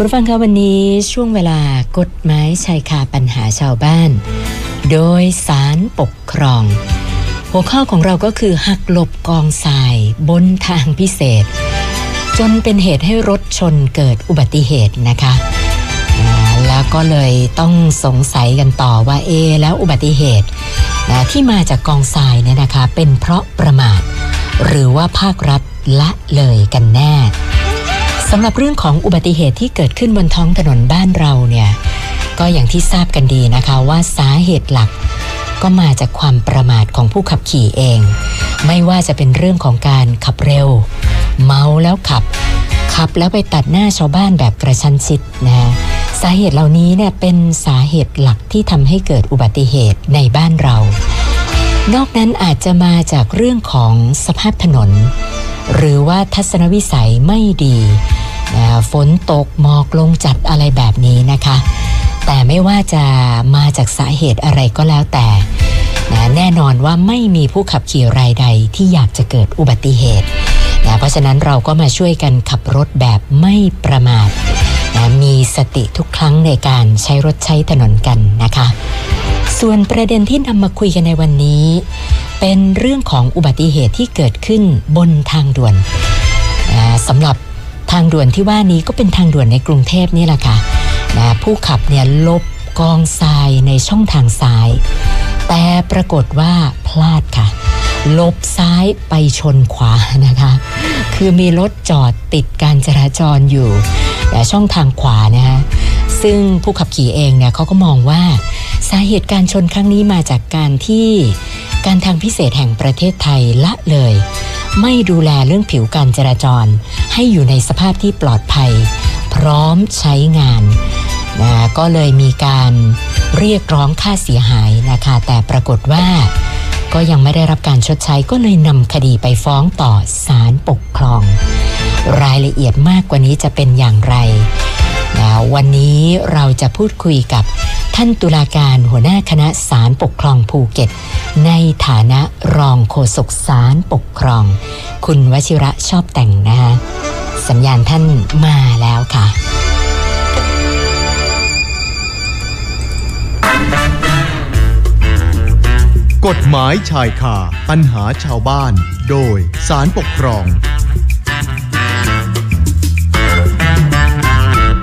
คุณผู้ฟังคะวันนี้ช่วงเวลากฎหมายชายคาปัญหาชาวบ้าน โดยสารปกครอง หัวข้อของเราก็คือหักหลบกองทรายบนทางพิเศษ จนเป็นเหตุให้รถชนเกิดอุบัติเหตุนะคะแล้วก็เลยต้องสงสัยกันต่อว่าเอแล้วอุบัติเหตุนะที่มาจากกองทรายเนี่ยนะคะ เป็นเพราะประมาท หรือว่าภาครัฐละเลยกันแน่ สำหรับเรื่องของอุบัติเหตุที่เกิดขึ้นบนท้องถนนบ้านเราเนี่ยก็อย่างที่ทราบกันดีนะคะว่าสาเหตุหลักก็มาจากความประมาทของผู้ขับขี่เอง ไม่ว่าจะเป็นเรื่องของการขับเร็ว เมาแล้วขับ ขับแล้วไปตัดหน้าชาวบ้านแบบกระชั้นชิดนะฮะสาเหตุเหล่านี้เนี่ยเป็นสาเหตุหลักที่ทำให้เกิดอุบัติเหตุในบ้านเรา นอกนั้นอาจจะมาจากเรื่องของสภาพถนน หรือว่าทัศนวิสัยไม่ดี ฝนตกหมอกลงจัดอะไรแบบนี้นะคะ แต่ไม่ว่าจะมาจากสาเหตุอะไรก็แล้วแต่นะแน่นอนว่าไม่มีผู้ขับขี่รายใดที่อยากจะเกิดอุบัติเหตุนะเพราะฉะนั้นเราก็มาช่วยกันขับรถแบบไม่ประมาทนะมีสติทุกครั้งในการใช้รถใช้ถนนกันนะคะ ส่วนประเด็นที่นำมาคุยกันในวันนี้ เป็นเรื่องของอุบัติเหตุที่เกิดขึ้นบนทางด่วนสำหรับ ทางด่วนที่ว่านี้ก็เป็นทางด่วนในกรุงเทพนี่แหละค่ะนะผู้ขับเนี่ยลบกองทรายในช่องทางซ้าย แต่ปรากฏว่าพลาดค่ะ ลบซ้ายไปชนขวานะคะ คือมีรถจอดติดการจราจรอยู่ แต่ช่องทางขวานะคะซึ่งผู้ขับขี่เองเนี่ยเขาก็มองว่าสาเหตุการชนครั้งนี้มาจากการที่การทางพิเศษแห่งประเทศไทยละเลย ไม่ดูแลเรื่องผิวการจราจร ให้อยู่ในสภาพที่ปลอดภัย พร้อมใช้งานนะก็เลยมีการเรียกร้องค่าเสียหายนะคะ แต่ปรากฏว่าก็ยังไม่ได้รับการชดใช้ก็เลยนำคดีไปฟ้องต่อศาลปกครอง รายละเอียดมากกว่านี้จะเป็นอย่างไรนะวันนี้เราจะพูดคุยกับ ท่านตุลาการหัวหน้าคณะศาลปกครองภูเก็ต ในฐานะรองโฆษกศาลปกครอง คุณวชิระชอบแต่งนะคะสัญญาณท่านมาแล้วค่ะกฎหมายชายคาปัญหาชาวบ้าน โดยศาลปกครอง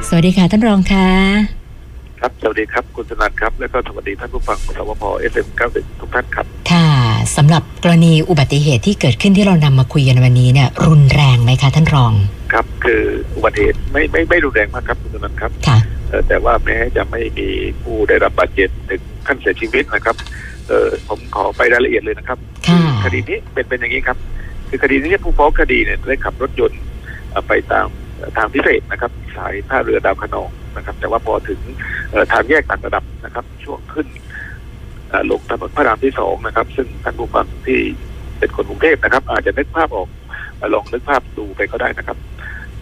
สวัสดีค่ะท่านรองค่ะ ครับสวัสดีครับคุณสนันท์ครับ แล้วก็สวัสดีท่านผู้ฟังสวพ FM เก้าสิบทุกท่านครับ ค่ะสำหรับกรณีอุบัติเหตุที่เกิดขึ้นที่เรานำมาคุยกันวันนี้เนี่ยรุนแรงไหมคะท่านรอง ครับคืออุบัติเหตุไม่ไม่ไม่รุนแรงมากครับคุณสนันท์ครับค่ะเอ่อแต่ว่าแม้จะไม่มีผู้ได้รับบาดเจ็บถึงขั้นเสียชีวิตนะครับเออผมขอไปรายละเอียดเลยนะครับค่ะคดีนี้เป็นเป็นอย่างนี้ครับ คือคดีนี้ผู้ฟ้องคดีเนี่ยได้ขับรถยนต์เอ่อไปตาม ทางพิเศษนะครับ สายท่าเรือดาวคะนองนะครับ แต่ว่าพอถึงทางแยกต่างระดับนะครับ ช่วงขึ้นลงถนนพระรามที่สองนะครับ ซึ่งท่านผู้ฟังที่เป็นคนกรุงเทพนะครับ อาจจะนึกภาพออกเอ่อลองนึกภาพดูไปก็ได้นะครับ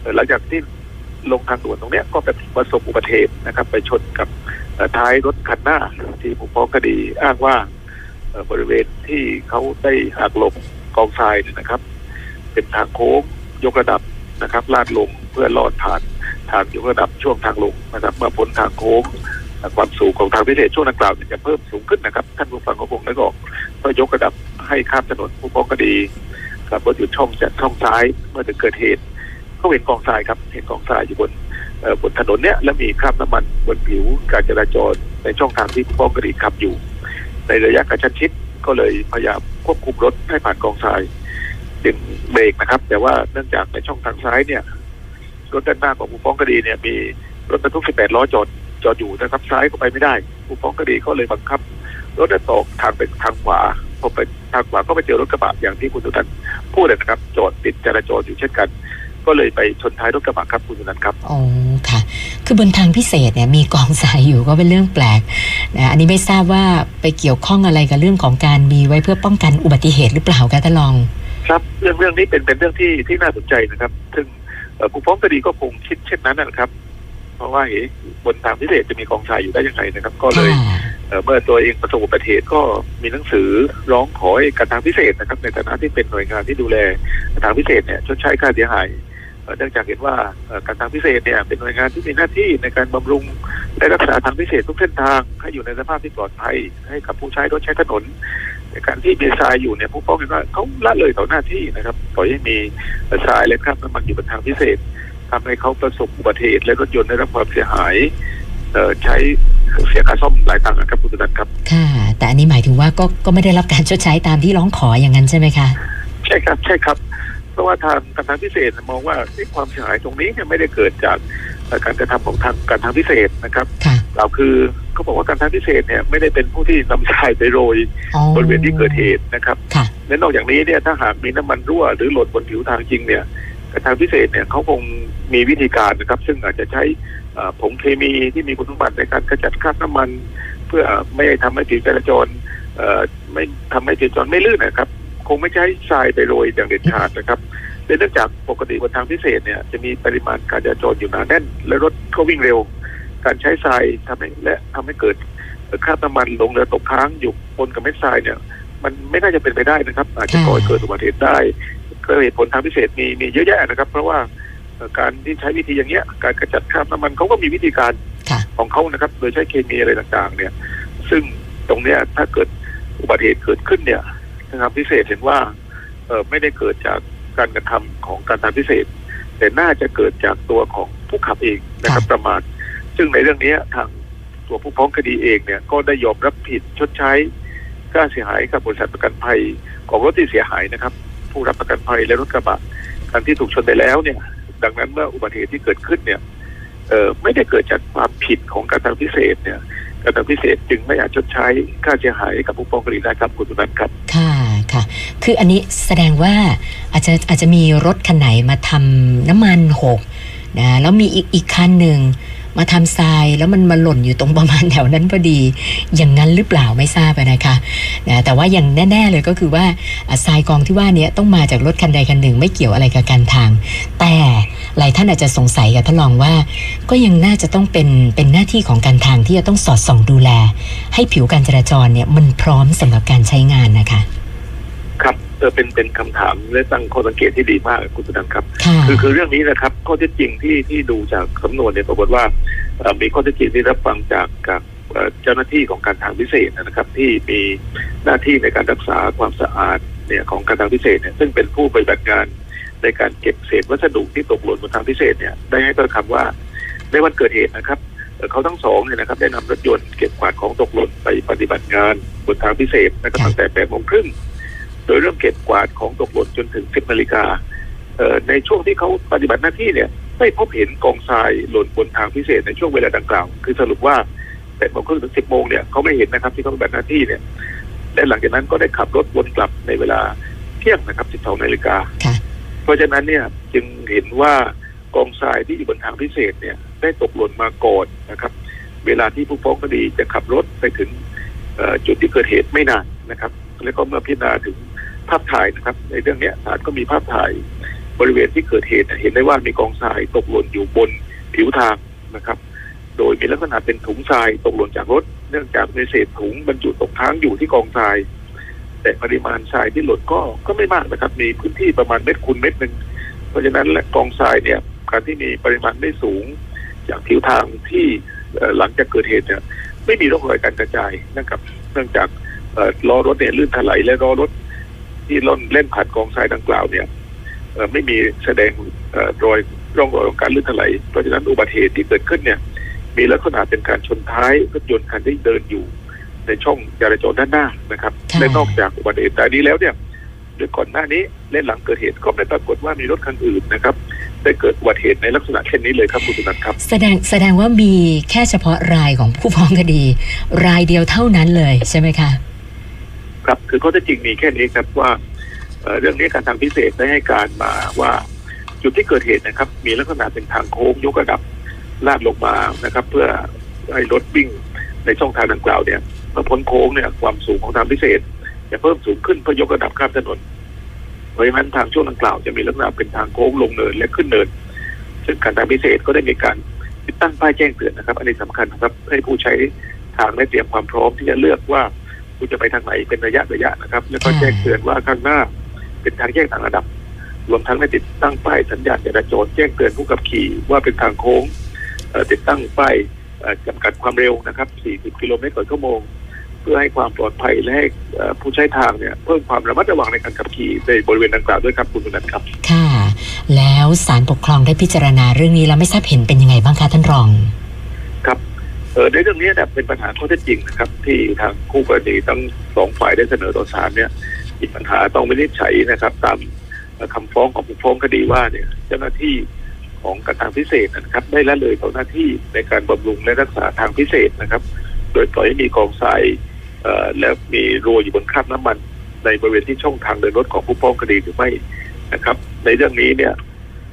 เอ่อหลังจากที่ลงทางด่วนตรงนี้ก็ไปประสบอุบัติเหตุนะครับ ไปชนกับท้ายรถคันหน้าที่ผู้ฟ้องคดีอ้างว่าบริเวณที่เขาได้หักหลบกองทรายนะครับ เป็นทางโค้งยกระดับ นะครับลาดลงเพื่อลอดผ่านทางยกระดับช่วงทางลงนะครับ เมื่อพ้นทางโค้งความสูงของทางพิเศษช่วงดังกล่าวจะเพิ่มสูงขึ้นนะครับท่านผู้ฟังก็คงนึกออกเพื่อยกระดับให้ข้ามถนนผู้ฟ้องคดีขับรถอยู่ช่องจากช่องซ้ายเมื่อถึงเกิดเหตุเขาเห็นกองทรายครับ เห็นกองทรายอยู่บนบนถนนเนี้ยและมีคราบน้ำมันบนผิวการจราจรในช่องทางที่ผู้ฟ้องคดีขับอยู่ ในระยะกระชั้นชิดก็เลยพยายามควบคุมรถให้ผ่านกองทราย ดึงเบรกนะครับ แต่ว่าเนื่องจากในช่องทางซ้ายเนี่ยรถด้านหน้าของผู้ฟ้องคดีเนี่ย มีรถบรรทุก 18 ล้อจอดจอดอยู่นะครับ ซ้ายก็ไปไม่ได้ ผู้ฟ้องคดีก็เลยบังคับ รถเดินตกทางไปทางขวาพอไปทางขวาก็ไปเจอรถกระบะอย่างที่คุณสุนันพูดเลยนะครับ จอดติดจราจรอยู่เช่นกัน ก็เลยไปชนท้ายรถกระบะครับคุณสุนันครับอ๋อค่ะ คือบนทางพิเศษเนี่ยมีกองทรายอยู่ก็เป็นเรื่องแปลกนะอันนี้ไม่ทราบว่าไปเกี่ยวข้องอะไรกับเรื่องของการมีไว้เพื่อป้องกันอุบัติเหตุหรือเปล่าคะท่านรอง ครับเรื่องเรื่องนี้เป็นเป็นเรื่องที่ที่น่าสนใจนะครับ ซึ่งเอ่อผู้ฟ้องคดีก็คงคิดเช่นนั้นนะครับ เพราะว่าเอ๊ะบนทางพิเศษจะมีกองทรายอยู่ได้ยังไงนะครับ ก็เลยค่ะเอ่อเมื่อตัวเองประสบอุบัติเหตุก็มีหนังสือร้องขอให้การทางพิเศษนะครับ ในฐานะที่เป็นหน่วยงานที่ดูแลทางพิเศษเนี่ยชดใช้ค่าเสียหายเอ่อเนื่องจากเห็นว่าเอ่อการทางพิเศษเนี่ยเป็นหน่วยงานที่มีหน้าที่ในการบำรุงและรักษาทางพิเศษทุกเส้นทางให้อยู่ในสภาพที่ปลอดภัยให้กับผู้ใช้รถใช้ถนนใน การที่มีทรายอยู่เนี่ยผู้ฟ้องเห็นว่าเขาละเลยต่อหน้าที่นะครับปล่อยให้มีทรายและคราบน้ำมันอยู่บนทางพิเศษทำให้เขาประสบอุบัติเหตุและรถยนต์ได้รับความเสียหายเอ่อใช้เสียค่าซ่อมหลายตังค์นะครับคุณสุนันท์ครับ ค่ะ แต่อันนี้หมายถึงว่าก็ก็ไม่ได้รับการชดใช้ตามที่ร้องขออย่างนั้นใช่ไหมคะใช่ครับใช่ครับเพราะว่าทางการทางพิเศษมองว่าที่ความเสียหายตรงนี้เนี่ยไม่ได้เกิดจากเอ่อการกระทำของทางการทางพิเศษนะครับค่ะเราคือ เขาบอกว่าการทางพิเศษเนี่ยไม่ได้เป็นผู้ที่นำทรายไปโรยอ๋อบริเวณที่เกิดเหตุนะครับค่ะและนอกจากนี้เนี่ยถ้าหากมีน้ำมันรั่วหรือหล่นบนผิวทางจริงเนี่ยการทางพิเศษเนี่ยเขาคงมีวิธีการนะครับ ซึ่งอาจจะใช้เอ่อผงเคมีที่มีคุณสมบัติในการขจัดคราบน้ำมัน เพื่อไม่ให้ทำให้ผิวจราจรเอ่อไม่ทำให้ผิวจราจรไม่ลื่นนะครับ คงไม่ใช้ทรายไปโรยอย่างเด็ดขาดนะครับเนื่องจากปกติบนทางพิเศษเนี่ยจะมีปริมาณการจราจรอยู่หนาแน่น และรถก็วิ่งเร็ว การใช้ทรายทำให้และทำให้เกิดคราบน้ำมันลงเรือตกค้างอยู่บนกับเม็ดทรายเนี่ย มันไม่น่าจะเป็นไปได้นะครับ อาจจะก่อให้เกิดอุบัติเหตุได้ก็เหตุผลทางพิเศษมีมีเยอะแยะนะครับ เพราะว่าเอ่อการที่ใช้วิธีอย่างเงี้ย การกระจัดคราบน้ำมันเขาก็มีวิธีการค่ะของเขานะครับ โดยใช้เคมีอะไรต่างๆ เนี่ย ซึ่งตรงเนี้ยถ้าเกิดอุบัติเหตุเกิดขึ้นเนี่ยนะครับพิเศษเห็นว่าเออไม่ได้เกิดจากการกระทำของการทางพิเศษ แต่น่าจะเกิดจากตัวของผู้ขับเองนะครับค่ะประมาท ซึ่งในเรื่องนี้ทางตัวผู้ฟ้องคดีเองเนี่ยก็ได้ยอมรับผิดชดใช้ค่าเสียหายกับบริษัทประกันภัยของรถที่เสียหายนะครับ ผู้รับประกันภัยและรถกระบะคันที่ถูกชนไปแล้วเนี่ย ดังนั้นเมื่ออุบัติเหตุที่เกิดขึ้นเนี่ยเออไม่ได้เกิดจากความผิดของการทางพิเศษเนี่ยการทางพิเศษจึงไม่อาจชดใช้ค่าเสียหายกับผู้ฟ้องคดีได้ครับคุณสุนันท์ครับ ค่ะค่ะ คืออันนี้แสดงว่าอาจจะอาจจะมีรถคันไหนมาทำน้ำมันหกนะแล้วมีอีกอีกคันหนึ่ง มาทำทรายแล้วมันมาหล่นอยู่ตรงประมาณแถวนั้นพอดี อย่างนั้นหรือเปล่าไม่ทราบนะคะนะแต่ว่าอย่างแน่ ๆเลยก็คือว่าทรายกองที่ว่านี้ต้องมาจากรถคันใดคันหนึ่งไม่เกี่ยวอะไรกับการทาง แต่หลายท่านอาจจะสงสัยกับท่านรองว่า ก็ยังน่าจะต้องเป็นเป็นหน้าที่ของการทางที่จะต้องสอดส่องดูแล ให้ผิวการจราจรเนี่ยมันพร้อมสำหรับการใช้งานนะคะ ครับ เออเป็นเป็นคำถามและตั้งข้อสังเกตที่ดีมากคุณสุนันท์ครับค่ะคือคือเรื่องนี้นะครับ ข้อเท็จจริงที่ที่ดูจากสำนวนเนี่ยปรากฏว่าเอ่อมีข้อเท็จจริงที่รับฟังจากจากเอ่อเจ้าหน้าที่ของการทางพิเศษนะครับ ที่มีหน้าที่ในการรักษาความสะอาดเนี่ยของการทางพิเศษเนี่ยซึ่งเป็นผู้ปฏิบัติงานในการเก็บเศษวัสดุที่ตกหล่นบนทางพิเศษเนี่ยได้ให้ถ้อยคำว่าในวันเกิดเหตุนะครับเอ่อเขาทั้งสองเนี่ยนะครับได้นำรถยนต์เก็บกวาดของตกหล่นไปปฏิบัติงานบนทางพิเศษนะครับตั้งแต่แปดโมงครึ่งโดยเริ่มเก็บกวาดของตกหล่นจนถึงสิบนาฬิกาเอ่อในช่วงที่เขาปฏิบัติหน้าที่เนี่ยไม่พบเห็นกองทรายหล่นบนทางพิเศษในช่วงเวลาดังกล่าว คือสรุปว่าแปดโมงครึ่งถึงสิบโมงเนี่ยเขาไม่เห็นนะครับที่เขาปฏิบัติหน้าที่เนี่ยและหลังจากนั้นก็ได้ขับรถวนกลับในเวลาเที่ยงนะครับสิบสองนาฬิกาค่ะเพราะฉะนั้นเนี่ยจึงเห็นว่ากองทรายที่อยู่บนทางพิเศษเนี่ย ได้ตกหล่นมาก่อนนะครับ เวลาที่ผู้ฟ้องคดีจะขับรถไปถึงเอ่อจุดที่เกิดเหตุไม่นานนะครับ แล้วก็เมื่อพิจารณาถึง ภาพถ่ายนะครับ ในเรื่องนี้ศาลก็มีภาพถ่ายบริเวณที่เกิดเหตุเห็นได้ว่ามีกองทรายตกหล่นอยู่บนผิวทางนะครับ โดยมีลักษณะเป็นถุงทรายตกหล่นจากรถ เนื่องจากในเศษถุงบรรจุตกค้างอยู่ที่กองทราย แต่ปริมาณทรายที่หล่นก็ก็ไม่มากนะครับ มีพื้นที่ประมาณเม็ดคูณเม็ดหนึ่งเพราะฉะนั้นและกองทรายเนี่ยการที่มีปริมาณไม่สูง จากผิวทางที่หลังจากเกิดเหตุเนี่ยไม่มีร่องรอยการกระจายนะครับ เนื่องจากเอ่อล้อรถเนี่ยลื่นถลายและล้อรถ ที่ล่นเล่นผ่านกองทรายดังกล่าวเนี่ยเอ่อไม่มีแสดงเอ่อรอยร่องรอยของการลื่นถลายเพราะฉะนั้นอุบัติเหตุที่เกิดขึ้นเนี่ย มีลักษณะเป็นการชนท้ายรถยนต์คันที่เดินอยู่ในช่องจราจรด้านหน้านะครับค่ะและนอกจากอุบัติเหตุแต่นี้แล้วเนี่ยโดยก่อนหน้านี้และหลังเกิดเหตุก็ไม่ปรากฏว่ามีรถคันอื่นนะครับได้เกิดอุบัติเหตุในลักษณะเช่นนี้เลยครับคุณสุนันท์ครับ แสดงแสดงว่ามีแค่เฉพาะรายของผู้ฟ้องคดี รายเดียวเท่านั้นเลยใช่ไหมคะ ครับ คือข้อเท็จจริงมีแค่นี้ครับว่าเรื่องนี้การทางพิเศษได้ให้การมาว่าจุดที่เกิดเหตุนะครับ มีลักษณะเป็นทางโค้งยกระดับลาดลงมานะครับ เพื่อให้รถวิ่งในช่องทางดังกล่าวเนี่ยเมื่อพ้นโค้งเนี่ยความสูงของทางพิเศษ จะเพิ่มสูงขึ้นเพื่อยกระดับข้ามถนน เพราะฉะนั้นทางช่วงดังกล่าวจะมีลักษณะเป็นทางโค้งลงเนินและขึ้นเนิน ซึ่งการทางพิเศษก็ได้มีการติดตั้งป้ายแจ้งเตือนนะครับ อันนี้สำคัญนะครับให้ผู้ใช้ทางได้เตรียมความพร้อมที่จะเลือกว่า คุณจะไปทางไหนเป็นระยะระยะนะครับ แล้วก็ค่ะแจ้งเตือนว่าข้างหน้า เป็นทางแยกต่างระดับ รวมทั้งได้ติดตั้งป้ายสัญญาณจราจรแจ้งเตือนผู้ขับขี่ว่าเป็นทางโค้งเอ่อติดตั้งป้ายเอ่อจำกัดความเร็วนะครับ 40 กิโลเมตรต่อชั่วโมง เพื่อให้ความปลอดภัยและให้เอ่อผู้ใช้ทางเนี่ยเพิ่มความระมัดระวังในการขับขี่ในบริเวณดังกล่าวด้วยครับคุณบุญนันท์ครับ ค่ะ แล้วศาลปกครองได้พิจารณาเรื่องนี้แล้วไม่ทราบเห็นเป็นยังไงบ้างคะท่านรอง ครับเออ ในเรื่องนี้เนี่ยเป็นปัญหาข้อเท็จจริงนะครับ ที่ทางคู่กรณีทั้งสองฝ่ายได้เสนอต่อศาลเนี่ยมีปัญหาต้องวินิจฉัยนะครับ ตามเอ่อคำฟ้องของผู้ฟ้องคดีว่าเนี่ยเจ้าหน้าที่ของการทางพิเศษนะครับ ได้ละเลยต่อหน้าที่ในการบำรุงและรักษาทางพิเศษนะครับ โดยปล่อยให้มีกองทรายและมีรัวอยู่บนคราบน้ำมัน ในบริเวณที่ช่องทางเดินรถของผู้ฟ้องคดีหรือไม่นะครับ ในเรื่องนี้เนี่ย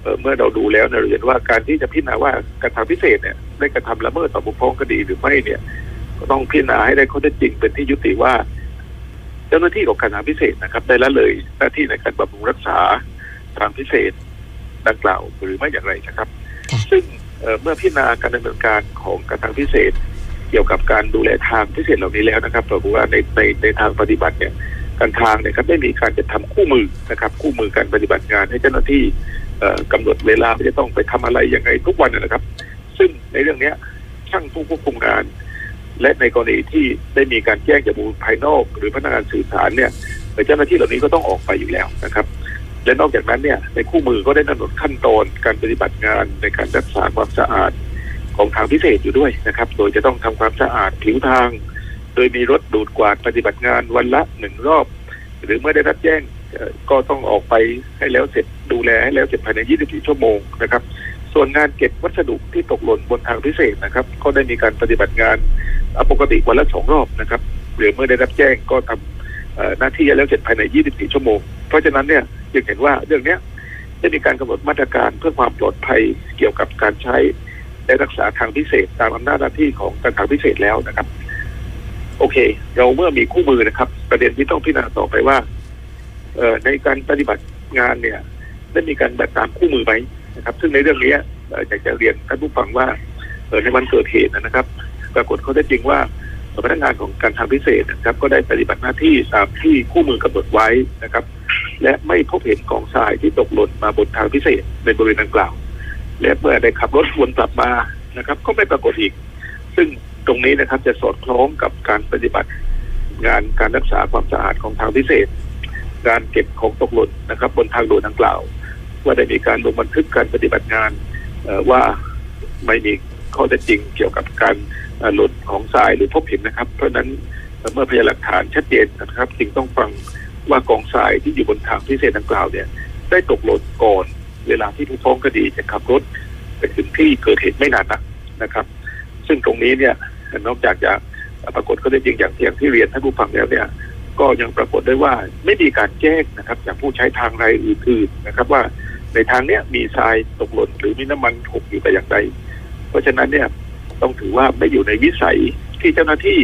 เเมื่อเราดูแล้วเนี่ยเราเห็นว่าการที่จะพิจารณาว่าการทางพิเศษเนี่ย ได้กระทำละเมิดต่อผู้ฟ้องคดีหรือไม่เนี่ย ก็ต้องพิจารณาให้ได้ข้อเท็จจริงเป็นที่ยุติว่า เจ้าหน้าที่ของการทางพิเศษนะครับ ได้ละเลยหน้าที่ในการบำรุงรักษาทางพิเศษดังกล่าวหรือไม่อย่างไรนะครับค่ะซึ่งเอ่อเมื่อพิจารณาการดำเนินการของการทางพิเศษ เกี่ยวกับการดูแลทางพิเศษเหล่านี้แล้วนะครับเราบอกว่าในในในทางปฏิบัติเนี่ยการทางเนี่ยครับได้มีการจัดทำคู่มือนะครับ คู่มือการปฏิบัติงานให้เจ้าหน้าที่เอ่อกำหนดเวลาว่าจะต้องไปทำอะไรยังไงทุกวันนะครับ ซึ่งในเรื่องเนี้ยช่างผู้ควบคุมงาน และในกรณีที่ได้มีการแจ้งจากบุคคลภายนอก หรือพนักงานสื่อสารเนี่ยเจ้าหน้าที่เหล่านี้ก็ต้องออกไปอยู่แล้วนะครับ และนอกจากนั้นเนี่ยในคู่มือก็ได้กำหนดขั้นตอนการปฏิบัติงานในการรักษาความสะอาดของทางพิเศษอยู่ด้วยนะครับ โดยจะต้องทำความสะอาดผิวทาง โดยมีรถดูดกวาดปฏิบัติงานวันละหนึ่งรอบ หรือเมื่อได้รับแจ้งก็ต้องออกไปให้แล้วเสร็จดูแลให้แล้วเสร็จภายใน 24 ชั่วโมงนะครับ ส่วนงานเก็บวัสดุที่ตกหล่นบนทางพิเศษนะครับ ก็ได้มีการปฏิบัติงานปกติวันละสองรอบนะครับหรือเมื่อได้รับแจ้งก็ทำเอ่อหน้าที่แล้วเสร็จภายใน 24 ชั่วโมง เพราะฉะนั้นเนี่ยจึงเห็นว่าเรื่องเนี้ยได้มีการกำหนดมาตรการเพื่อความปลอดภัยเกี่ยวกับการใช้และรักษาทางพิเศษตามอำนาจหน้าที่ของการทางพิเศษแล้วนะครับ โอเค เราเมื่อมีคู่มือนะครับ ประเด็นที่ต้องพิจารณาต่อไปว่าเออในการปฏิบัติงานเนี่ย ได้มีการแบบตามคู่มือไหม นะครับ ซึ่งในเรื่องนี้อยากจะเรียนท่านผู้ฟังว่าในวันเกิดเหตุนะครับ ปรากฏเขาได้จริงว่าพนักงานของการทางพิเศษนะครับ ก็ได้ปฏิบัติหน้าที่ตามที่คู่มือกำหนดไว้นะครับ และไม่พบเห็นกองทรายที่ตกหล่นมาบนทางพิเศษในบริเวณดังกล่าว และเมื่อได้ขับรถวนกลับมานะครับ ก็ไม่ปรากฏอีก ซึ่งตรงนี้นะครับจะสอดคล้องกับการปฏิบัติงานการรักษาความสะอาดของทางพิเศษ การเก็บของตกหล่นนะครับ บนทางด่วนดังกล่าว ว่าได้มีการลงบันทึกการปฏิบัติงานว่าไม่มีข้อเท็จจริงเกี่ยวกับการหล่นของทรายหรือพบเห็นนะครับ เพราะนั้นเมื่อพยานหลักฐานชัดเจนนะครับจึงต้องฟังว่ากองทรายที่อยู่บนทางพิเศษดังกล่าวเนี่ย ได้ตกหล่นก่อนเวลาที่ผู้ฟ้องคดีจะขับรถไปถึงที่เกิดเหตุไม่นานนักนะครับ ซึ่งตรงนี้เนี่ยนอกจากจะปรากฏข้อเท็จจริงอย่างที่อย่างที่เรียนท่านผู้ฟังแล้วเนี่ยก็ยังปรากฏได้ว่าไม่มีการแจ้งนะครับจากผู้ใช้ทางรายอื่นๆนะครับว่า ในทางเนี้ยมีทรายตกหล่นหรือมีน้ำมันหกอยู่แต่อย่างใด เพราะฉะนั้นเนี่ยต้องถือว่าไม่อยู่ในวิสัยที่เจ้าหน้าที่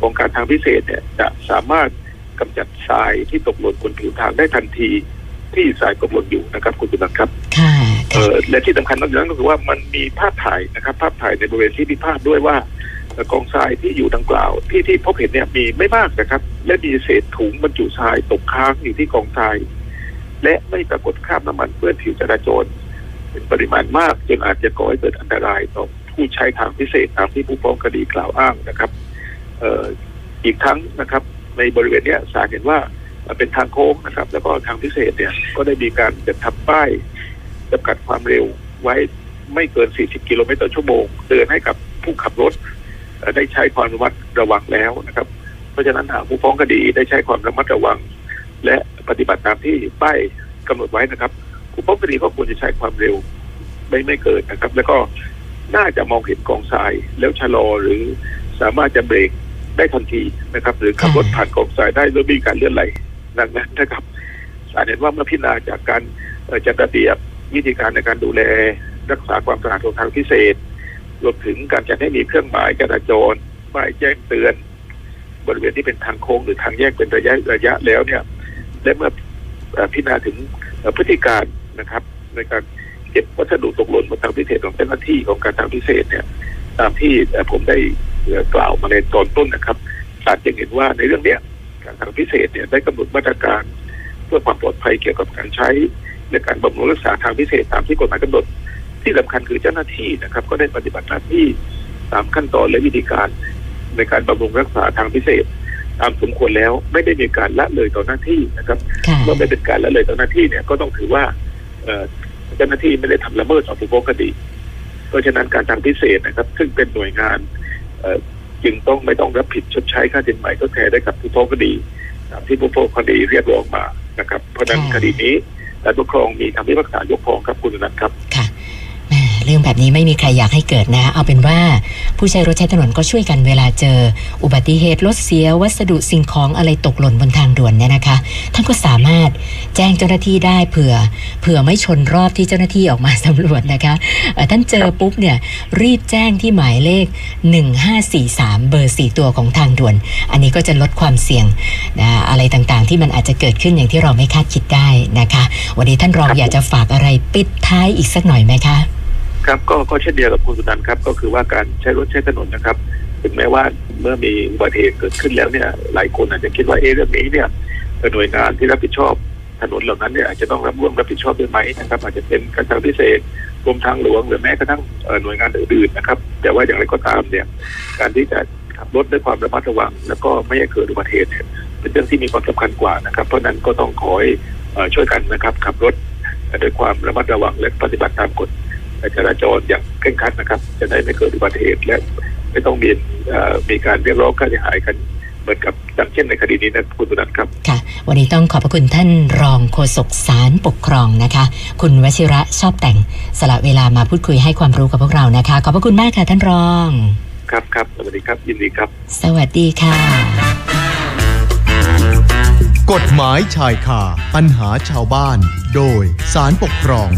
ของการทางพิเศษเนี่ยจะสามารถกำจัดทรายที่ตกหล่นบนผิวทางได้ทันทีที่ทรายตกหล่นอยู่นะครับคุณจุนันท์ครับค่ะเออและที่สำคัญนอกจากนั้นก็คือว่ามันมีภาพถ่ายนะครับ ภาพถ่ายในบริเวณที่พิพาทด้วยว่าเอ่อกองทรายที่อยู่ดังกล่าว ที่ที่พบเห็นเนี่ยมีไม่มากนะครับ และมีเศษถุงบรรจุทรายตกค้างอยู่ที่กองทราย และไม่ปรากฏคราบน้ำมันเปื้อนผิวจราจรเป็นปริมาณมากจนอาจจะก่อให้เกิดอันตรายต่อผู้ใช้ทางพิเศษตามที่ผู้ฟ้องคดีกล่าวอ้างนะครับเอ,อ,อีกทั้งนะครับ ในบริเวณนี้ศาลเห็นว่าเป็นทางโค้งนะครับ แล้วก็ทางพิเศษเนี่ยก็ได้มีการจัดทำป้ายจำกัดความเร็วไว้ไม่เกิน 40 กิโลเมตรต่อชั่วโมง เตือนให้กับผู้ขับรถ ได้ใช้ความระมัดระวังแล้วนะครับ เพราะฉะนั้นหากผู้ฟ้องคดีได้ใช้ความระมัดระวัง และ ปฏิบัติตามที่ป้ายกำหนดไว้นะครับผู้ฟ้องคดีก็ควรจะใช้ความเร็วไม่ไม่เกินนะครับ แล้วก็น่าจะมองเห็นกองทรายแล้วชะลอหรือสามารถจะเบรกได้ทันทีนะครับ หรือขับรถผ่านกองทรายได้โดยมีการเลื่อนไหลดังนั้นนะครับศาลเห็นว่าเมื่อพิจารณาจากการจัดระเบียบวิธีการในการดูแลรักษาความสะอาดของทางพิเศษรวมถึงการจัดให้มีเครื่องหมายจราจรป้ายแจ้งเตือน บริเวณที่เป็นทางโค้งหรือทางแยกเป็นระยะระยะแล้วเนี่ย และเมื่อพิจารณาถึงพฤติการนะครับ ในการเก็บวัสดุตกหล่นบนทางพิเศษของเจ้าหน้าที่ของการทางพิเศษเนี่ย ตามที่ผมได้กล่าวมาในตอนต้นนะครับศาลจึงเห็นว่าในเรื่องเนี้ยการทางพิเศษเนี่ยได้กำหนดมาตรการเพื่อความปลอดภัยเกี่ยวกับการใช้ในการบำรุงรักษาทางพิเศษตามที่กฎหมายกำหนด ที่สำคัญคือเจ้าหน้าที่นะครับ ก็ได้ปฏิบัติหน้าที่ตามขั้นตอนและวิธีการในการบำรุงรักษาทางพิเศษ ตามสมควรแล้วไม่ได้มีการละเลยต่อหน้าที่นะครับค่ะเมื่อไม่เป็นการละเลยต่อหน้าที่เนี่ยก็ต้องถือว่าเอ่อเจ้าหน้าที่ไม่ได้ทำละเมิดต่อผู้ฟ้องคดีเพราะฉะนั้นการทางพิเศษนะครับ ซึ่งเป็นหน่วยงานเอ่อจึงต้องไม่ต้องรับผิดชดใช้ค่าสินไหมก็แทนได้กับผู้ฟ้องคดีตามที่ผู้ฟ้องคดีเรียกร้องมานะครับ เพราะฉะนั้นค่ะคดีนี้ศาลปกครองมีคำพิพากษายกฟ้องครับคุณอนันต์ครับค่ะแหม่ เรื่องแบบนี้ไม่มีใครอยากให้เกิดนะ เอาเป็นว่าผู้ใช้รถใช้ถนนก็ช่วยกันเวลาเจอ อุบัติเหตุรถเสียวัสดุสิ่งของอะไรตกหล่นบนทางด่วนเนี่ยนะคะ ท่านก็สามารถแจ้งเจ้าหน้าที่ได้เผื่อ เผื่อไม่ชนรอบที่เจ้าหน้าที่ออกมาสำรวจนะคะท่านเจอปุ๊บเนี่ยรีบแจ้งที่หมายเลข 1543 เบอร์ 4 ตัวของทางด่วน อันนี้ก็จะลดความเสี่ยงนะอะไรต่างๆ ที่มันอาจจะเกิดขึ้นอย่างที่เราไม่คาดคิดได้นะคะ วันนี้ท่านรองอยากจะฝากอะไรปิดท้ายอีกสักหน่อยไหมคะ ครับก็ก็เช่นเดียวกับคุณสุนันท์ครับ ก็คือว่าการใช้รถใช้ถนนนะครับ ถึงแม้ว่าเมื่อมีอุบัติเหตุเกิดขึ้นแล้วเนี่ย หลายคนอาจจะคิดว่าเอ๊ะเรื่องนี้เนี่ยหน่วยงานที่รับผิดชอบถนนเหล่านั้นเนี่ยอาจจะต้องรับร่วมรับผิดชอบด้วยไหมนะครับอาจจะเป็นการทางพิเศษกรมทางหลวงหรือแม้กระทั่งหน่วยงานอื่นๆนะครับ แต่ว่าอย่างไรก็ตามเนี่ย การที่จะขับรถด้วยความระมัดระวัง แล้วก็ไม่ให้เกิดอุบัติเหตุเป็นเรื่องที่มีความสำคัญกว่านะครับ เพราะนั้นก็ต้องขอให้ช่วยกันนะครับขับรถด้วยความระมัดระวังและปฏิบัติตามกฎ จราจรอย่างเคร่งครัดนะครับ จะได้ไม่เกิดอุบัติเหตุและไม่ต้องมีเอ่อมีการเรียกร้องค่าเสียหายกันเหมือนกับดังเช่นในคดีนี้นะคุณตุนันท์ครับค่ะ วันนี้ต้องขอบพระคุณท่านรองโฆษกสารปกครองนะคะ คุณวชิระชอบแต่งสละเวลามาพูดคุยให้ความรู้กับพวกเรานะคะ ขอบพระคุณมากค่ะท่านรอง ครับครับสวัสดีครับยินดีครับ สวัสดีค่ะ กฎหมายชายคาปัญหาชาวบ้าน โดยสารปกครอง